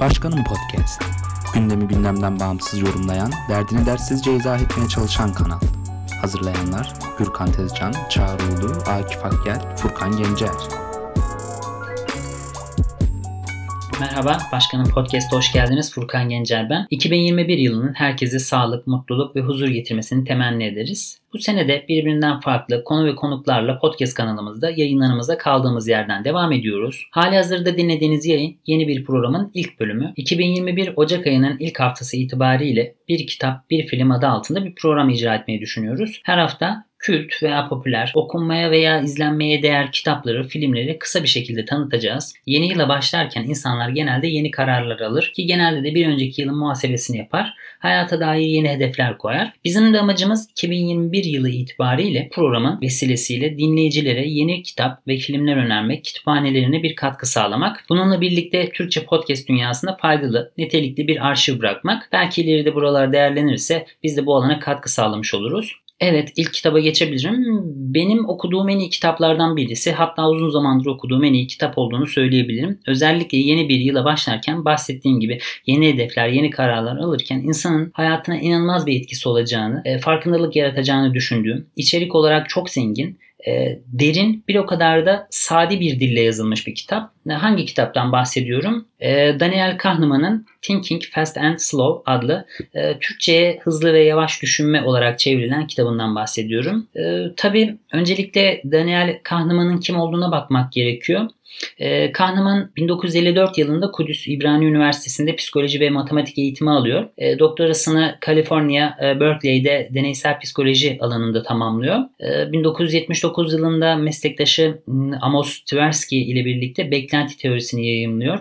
Başkanım Podcast. Gündemi gündemden bağımsız yorumlayan, derdini dersizce izah etmeye çalışan kanal. Hazırlayanlar Gürkan Tezcan, Çağrı Ulu, Akif Akgel, Furkan Gencer. Merhaba, Başkanım Podcast'a hoş geldiniz. Furkan Gencer ben. 2021 yılının herkese sağlık, mutluluk ve huzur getirmesini temenni ederiz. Bu sene de birbirinden farklı konu ve konuklarla podcast kanalımızda yayınlarımıza kaldığımız yerden devam ediyoruz. Hali hazırda dinlediğiniz yayın yeni bir programın ilk bölümü. 2021 Ocak ayının ilk haftası itibariyle bir kitap, bir film adı altında bir program icra etmeyi düşünüyoruz. Her hafta kült veya popüler, okunmaya veya izlenmeye değer kitapları, filmleri kısa bir şekilde tanıtacağız. Yeni yıla başlarken insanlar genelde yeni kararlar alır ki genelde de bir önceki yılın muhasebesini yapar. Hayata dair yeni hedefler koyar. Bizim de amacımız 2021 yılı itibariyle programın vesilesiyle dinleyicilere yeni kitap ve filmler önermek, kütüphanelerine bir katkı sağlamak. Bununla birlikte Türkçe podcast dünyasında faydalı, nitelikli bir arşiv bırakmak. Belki ileride buralar değerlenirse biz de bu alana katkı sağlamış oluruz. Evet ilk kitaba geçebilirim. Benim okuduğum en iyi kitaplardan birisi hatta uzun zamandır okuduğum en iyi kitap olduğunu söyleyebilirim. Özellikle yeni bir yıla başlarken bahsettiğim gibi yeni hedefler, yeni kararlar alırken insanın hayatına inanılmaz bir etkisi olacağını, e, farkındalık yaratacağını düşündüğüm, içerik olarak çok zengin, e, derin bir o kadar da sadi bir dille yazılmış bir kitap. Hangi kitaptan bahsediyorum? E, Daniel Kahneman'ın Thinking Fast and Slow adlı e, Türkçe'ye hızlı ve yavaş düşünme olarak çevrilen kitabından bahsediyorum. E, tabii öncelikle Daniel Kahneman'ın kim olduğuna bakmak gerekiyor. E, Kahneman 1954 yılında Kudüs İbrani Üniversitesi'nde psikoloji ve matematik eğitimi alıyor. E, doktorasını Kaliforniya e, Berkeley'de deneysel psikoloji alanında tamamlıyor. E, 1979 yılında meslektaşı Amos Tversky ile birlikte beklenti teorisini yayımlıyor.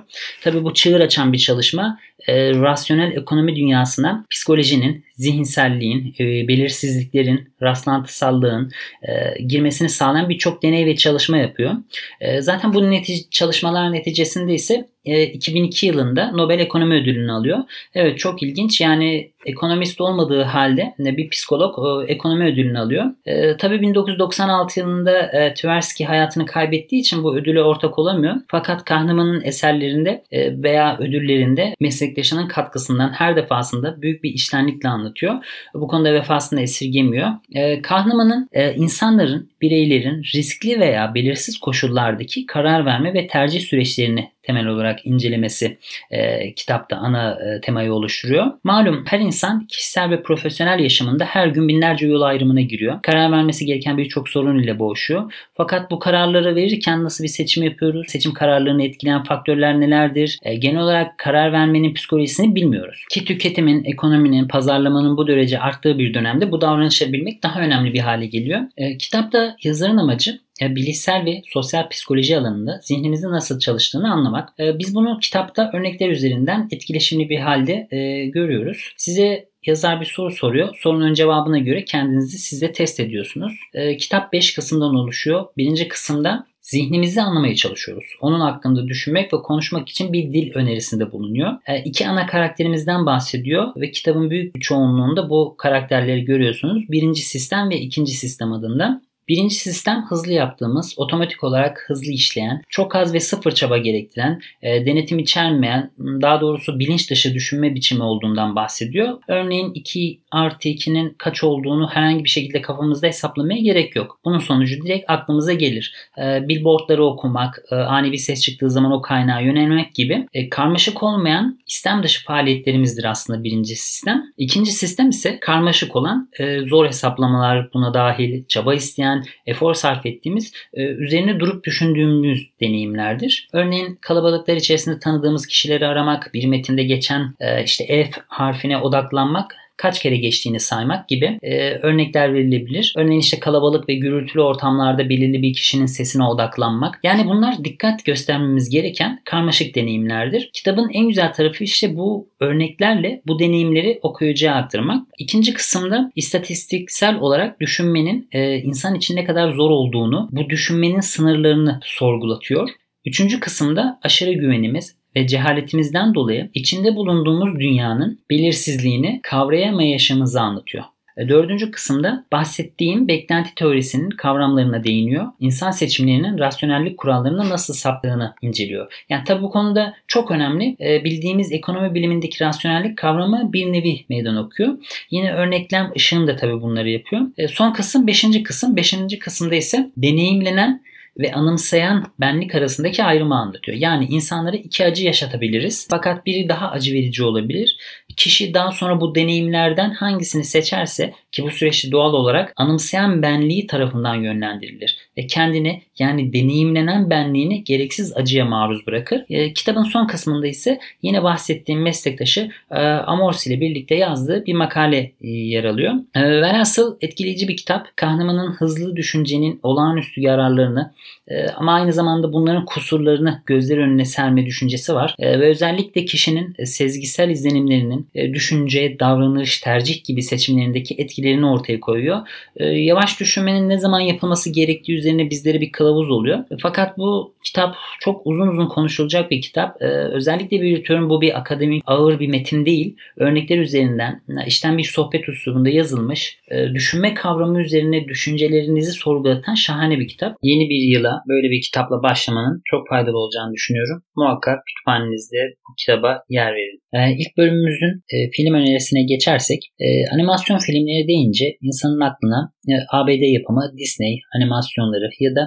Tabii bu çığır açan bir çalışma e, rasyonel ekonomi dünyasına psikolojinin, zihinselliğin, e, belirsizliklerin, rastlantısallığın e, girmesini sağlayan birçok deney ve çalışma yapıyor. E, zaten bu netice, çalışmalar neticesinde ise 2002 e, yılında Nobel Ekonomi Ödülünü alıyor. Evet çok ilginç yani ekonomist olmadığı halde bir psikolog e, ekonomi ödülünü alıyor. E, tabii 1996 yılında e, Tversky hayatını kaybettiği için bu ödüle ortak olamıyor. Fakat Kahneman'ın eserlerinde e, veya ödüllerinde meslektaşının katkısından her defasında büyük bir iştenlikle anlatıyor. Bu konuda vefasını esirgemiyor. E, Kahneman'ın insanların, bireylerin riskli veya belirsiz koşullardaki karar verme ve tercih süreçlerini temel olarak incelemesi e, kitapta ana e, temayı oluşturuyor. Malum her insan kişisel ve profesyonel yaşamında her gün binlerce yol ayrımına giriyor. Karar vermesi gereken birçok sorun ile boğuşuyor. Fakat bu kararları verirken nasıl bir seçim yapıyoruz? Seçim kararlarını etkileyen faktörler nelerdir? E, genel olarak karar vermenin psikolojisini bilmiyoruz. Ki tüketimin, ekonominin, pazarlamanın bu derece arttığı bir dönemde bu davranışları bilmek daha önemli bir hale geliyor. E, kitapta yazarın amacı e, bilişsel ve sosyal psikoloji alanında zihnimizin nasıl çalıştığını anlamak. E, biz bunu kitapta örnekler üzerinden etkileşimli bir halde e, görüyoruz. Size yazar bir soru soruyor. Sorunun cevabına göre kendinizi siz de test ediyorsunuz. Kitap 5 kısımdan oluşuyor. Birinci kısımda zihnimizi anlamaya çalışıyoruz. Onun hakkında düşünmek ve konuşmak için bir dil önerisinde bulunuyor. E, iki ana karakterimizden bahsediyor ve kitabın büyük bir çoğunluğunda bu karakterleri görüyorsunuz. Birinci sistem ve ikinci sistem adında. Birinci sistem hızlı yaptığımız, otomatik olarak hızlı işleyen, çok az ve sıfır çaba gerektiren, e, denetim içermeyen, daha doğrusu bilinç dışı düşünme biçimi olduğundan bahsediyor. Örneğin 2 artı 2'nin kaç olduğunu herhangi bir şekilde kafamızda hesaplamaya gerek yok. Bunun sonucu direkt aklımıza gelir. E, billboardları okumak, e, ani bir ses çıktığı zaman o kaynağa yönelmek gibi e, karmaşık olmayan istem dışı faaliyetlerimizdir aslında birinci sistem. İkinci sistem ise karmaşık olan, e, zor hesaplamalar buna dahil, çaba isteyen, gerçekten efor sarf ettiğimiz, e, üzerine durup düşündüğümüz deneyimlerdir. Örneğin kalabalıklar içerisinde tanıdığımız kişileri aramak, bir metinde geçen e, işte F harfine odaklanmak kaç kere geçtiğini saymak gibi e, örnekler verilebilir. Örneğin işte kalabalık ve gürültülü ortamlarda belirli bir kişinin sesine odaklanmak. Yani bunlar dikkat göstermemiz gereken karmaşık deneyimlerdir. Kitabın en güzel tarafı işte bu örneklerle bu deneyimleri okuyucuya aktarmak. İkinci kısımda istatistiksel olarak düşünmenin e, insan için ne kadar zor olduğunu, bu düşünmenin sınırlarını sorgulatıyor. Üçüncü kısımda aşırı güvenimiz, ve cehaletimizden dolayı içinde bulunduğumuz dünyanın belirsizliğini kavrayamayışımızı anlatıyor. E, dördüncü kısımda bahsettiğim beklenti teorisinin kavramlarına değiniyor. İnsan seçimlerinin rasyonellik kurallarını nasıl saptığını inceliyor. Yani tabi bu konuda çok önemli. E, bildiğimiz ekonomi bilimindeki rasyonellik kavramı bir nevi meydan okuyor. Yine örneklem ışığım da tabi bunları yapıyor. E, son kısım beşinci kısım. Beşinci kısımda ise deneyimlenen ve anımsayan benlik arasındaki ayrımı anlatıyor. Yani insanlara iki acı yaşatabiliriz fakat biri daha acı verici olabilir. Kişi daha sonra bu deneyimlerden hangisini seçerse ki bu süreçte doğal olarak anımsayan benliği tarafından yönlendirilir ve kendini yani deneyimlenen benliğini gereksiz acıya maruz bırakır. E, kitabın son kısmında ise yine bahsettiğim meslektaşı e, Amors ile birlikte yazdığı bir makale e, yer alıyor. E, velhasıl etkileyici bir kitap. Kahneman'ın hızlı düşüncenin olağanüstü yararlarını e, ama aynı zamanda bunların kusurlarını gözler önüne serme düşüncesi var. E, ve özellikle kişinin e, sezgisel izlenimlerinin e, düşünce, davranış, tercih gibi seçimlerindeki etkilerini ortaya koyuyor. E, yavaş düşünmenin ne zaman yapılması gerektiği üzerine bizlere bir kılavuz oluyor. E, fakat bu kitap çok uzun uzun konuşulacak bir kitap. E, özellikle belirtiyorum bu bir akademik ağır bir metin değil. Örnekler üzerinden işten bir sohbet üslubunda yazılmış. E, düşünme kavramı üzerine düşüncelerinizi sorgulatan şahane bir kitap. Yeni bir yıla böyle bir kitapla başlamanın çok faydalı olacağını düşünüyorum. Muhakkak kütüphanenizde bu kitaba yer verin. E, ilk bölümümüzün e, film önerisine geçersek e, animasyon filmleri deyince insanın aklına e, ABD yapımı Disney animasyonları ya da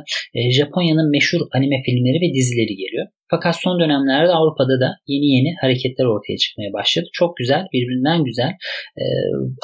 Japonya'nın meşhur anime filmleri ve dizileri geliyor. Fakat son dönemlerde Avrupa'da da yeni yeni hareketler ortaya çıkmaya başladı. Çok güzel, birbirinden güzel e,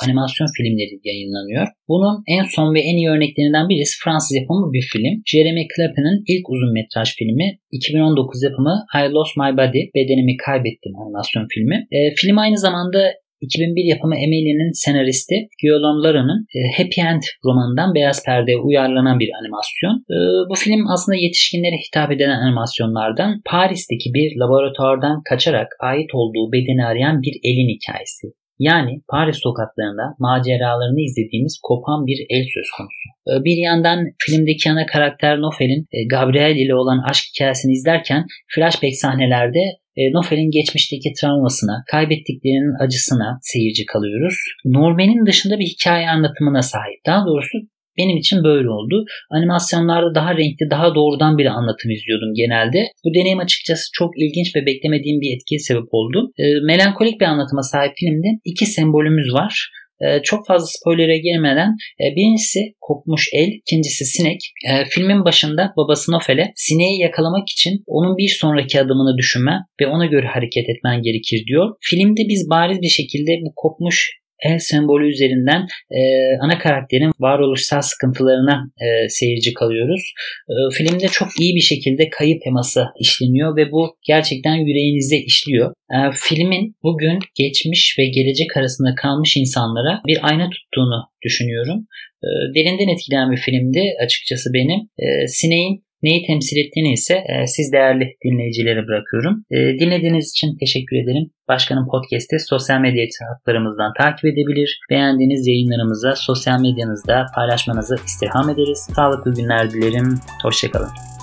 animasyon filmleri yayınlanıyor. Bunun en son ve en iyi örneklerinden birisi Fransız yapımı bir film. Jeremy Clapin'in ilk uzun metraj filmi 2019 yapımı I Lost My Body, Bedenimi Kaybettim animasyon filmi. E, film aynı zamanda 2001 yapımı Emily'nin senaristi Guillaume Lara'nın e, Happy End romanından Beyaz Perde'ye uyarlanan bir animasyon. E, bu film aslında yetişkinlere hitap eden animasyonlardan Paris'teki bir laboratuvardan kaçarak ait olduğu bedeni arayan bir elin hikayesi. Yani Paris sokaklarında maceralarını izlediğimiz kopan bir el söz konusu. E, bir yandan filmdeki ana karakter Nofel'in Gabriel ile olan aşk hikayesini izlerken flashback sahnelerde Nofel'in geçmişteki travmasına, kaybettiklerinin acısına seyirci kalıyoruz. Norman'in dışında bir hikaye anlatımına sahip. Daha doğrusu benim için böyle oldu. Animasyonlarda daha renkli, daha doğrudan bir anlatım izliyordum genelde. Bu deneyim açıkçası çok ilginç ve beklemediğim bir etkiye sebep oldu. E, melankolik bir anlatıma sahip filmde iki sembolümüz var. Ee, çok fazla spoilere girmeden e, birincisi kopmuş el, ikincisi sinek. E, filmin başında babası Nofel'e sineği yakalamak için onun bir sonraki adımını düşünme ve ona göre hareket etmen gerekir diyor. Filmde biz bariz bir şekilde bu kopmuş el sembolü üzerinden e, ana karakterin varoluşsal sıkıntılarına e, seyirci kalıyoruz. E, filmde çok iyi bir şekilde kayıp teması işleniyor ve bu gerçekten yüreğinize işliyor. E, filmin bugün geçmiş ve gelecek arasında kalmış insanlara bir ayna tuttuğunu düşünüyorum. E, derinden etkileyen bir filmdi açıkçası benim. E, Sineğin Neyi temsil ettiğini ise e, siz değerli dinleyicilere bırakıyorum. E, dinlediğiniz için teşekkür ederim. Başkanın podcast'i sosyal medya hesaplarımızdan takip edebilir. Beğendiğiniz yayınlarımıza sosyal medyanızda paylaşmanızı istirham ederiz. Sağlıklı günler dilerim. Hoşçakalın.